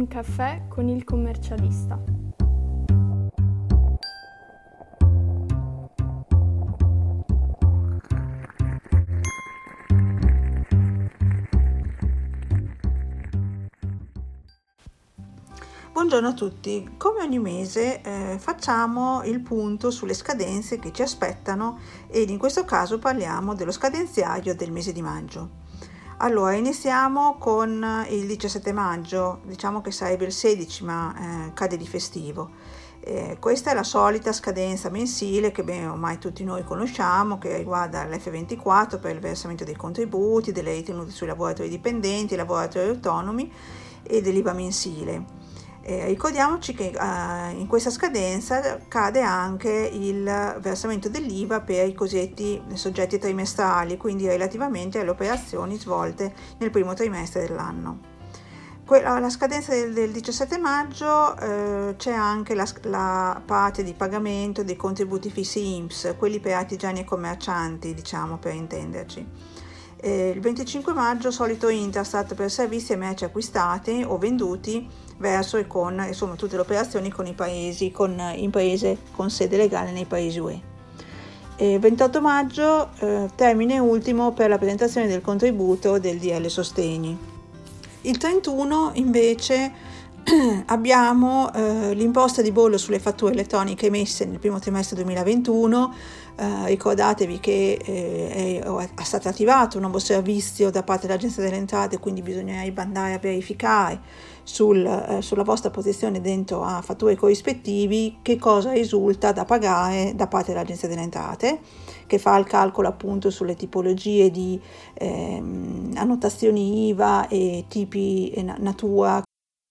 Un caffè con il commercialista. Buongiorno a tutti, come ogni mese eh, facciamo il punto sulle scadenze che ci aspettano ed in questo caso parliamo dello scadenziario del mese di maggio. Allora, iniziamo con il 17 maggio, diciamo che sarebbe il 16 ma eh, cade di festivo. Eh, questa è la solita scadenza mensile che bene ormai tutti noi conosciamo, che riguarda l'F24 per il versamento dei contributi, delle ritenute sui lavoratori dipendenti, lavoratori autonomi e dell'IVA mensile. Eh, ricordiamoci che eh, in questa scadenza cade anche il versamento dell'IVA per i cosiddetti soggetti trimestrali, quindi relativamente alle operazioni svolte nel primo trimestre dell'anno. Alla scadenza del, del 17 maggio eh, c'è anche la, la, parte di pagamento dei contributi fissi IMSS, quelli per artigiani e commercianti, diciamo per intenderci. Eh, il 25 maggio solito Interstat per servizi e merci acquistati o venduti verso e con insomma, tutte le operazioni con i paesi, con imprese con sede legale nei paesi UE. Il 28 maggio eh, termine ultimo per la presentazione del contributo del DL Sostegni. Il 31 invece abbiamo eh, l'imposta di bollo sulle fatture elettroniche emesse nel primo trimestre 2021 eh, ricordatevi che eh, è, stato attivato un nuovo servizio da parte dell'Agenzia delle Entrate, quindi bisognerebbe andare a verificare sul, eh, sulla vostra posizione dentro a fatture corrispettivi che cosa risulta da pagare da parte dell'Agenzia delle Entrate, che fa il calcolo appunto sulle tipologie di ehm, annotazioni IVA e tipi e natura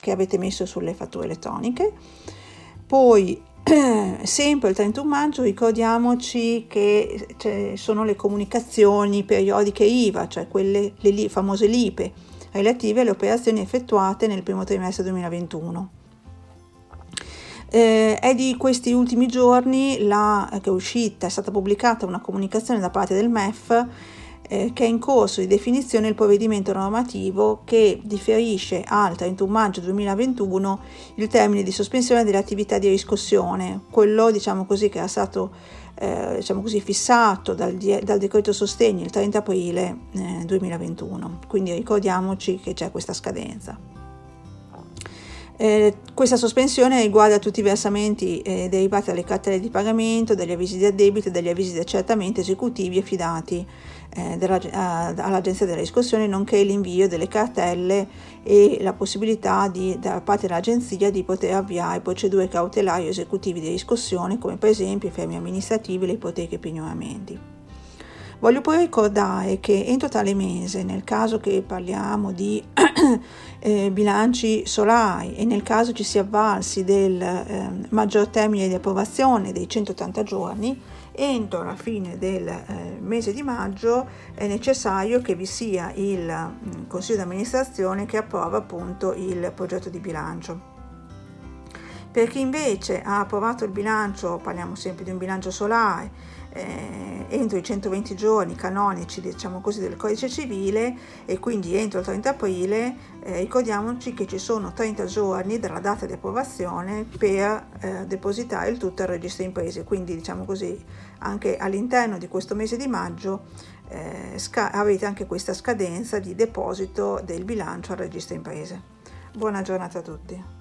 Che avete messo sulle fatture elettroniche. Poi, sempre il 31 maggio, ricordiamoci che cioè, sono le comunicazioni periodiche IVA, cioè quelle le famose LIPE, relative alle operazioni effettuate nel primo trimestre 2021. Eh, è di questi ultimi giorni la, che è uscita, è stata pubblicata una comunicazione da parte del MEF eh, che è in corso di definizione il provvedimento normativo che differisce al 31 maggio 2021 il termine di sospensione delle attività di riscossione, quello diciamo così che era stato eh, diciamo così, fissato dal, dal, decreto sostegni il 30 aprile eh, 2021. Quindi ricordiamoci che c'è questa scadenza. Eh, questa sospensione riguarda tutti i versamenti eh, derivati dalle cartelle di pagamento, dagli avvisi di addebito e dagli avvisi di accertamento esecutivi affidati eh, della, all'Agenzia della riscossione, nonché l'invio delle cartelle e la possibilità di, da parte dell'Agenzia di poter avviare procedure cautelari o esecutive di riscossione, come per esempio i fermi amministrativi, le ipoteche e i pignoramenti. Voglio poi ricordare che entro tale mese, nel caso che parliamo di eh, bilanci solari e nel caso ci sia avvalsi del eh, maggior termine di approvazione dei 180 giorni, entro la fine del eh, mese di maggio è necessario che vi sia il mm, consiglio di amministrazione che approva appunto il progetto di bilancio. Per chi invece ha approvato il bilancio, parliamo sempre di un bilancio solare, eh, entro i 120 giorni canonici diciamo così, del codice civile e quindi entro il 30 aprile eh, ricordiamoci che ci sono 30 giorni dalla data di approvazione per eh, depositare il tutto al registro imprese. Quindi diciamo così anche all'interno di questo mese di maggio eh, sca- avete anche questa scadenza di deposito del bilancio al registro imprese. Buona giornata a tutti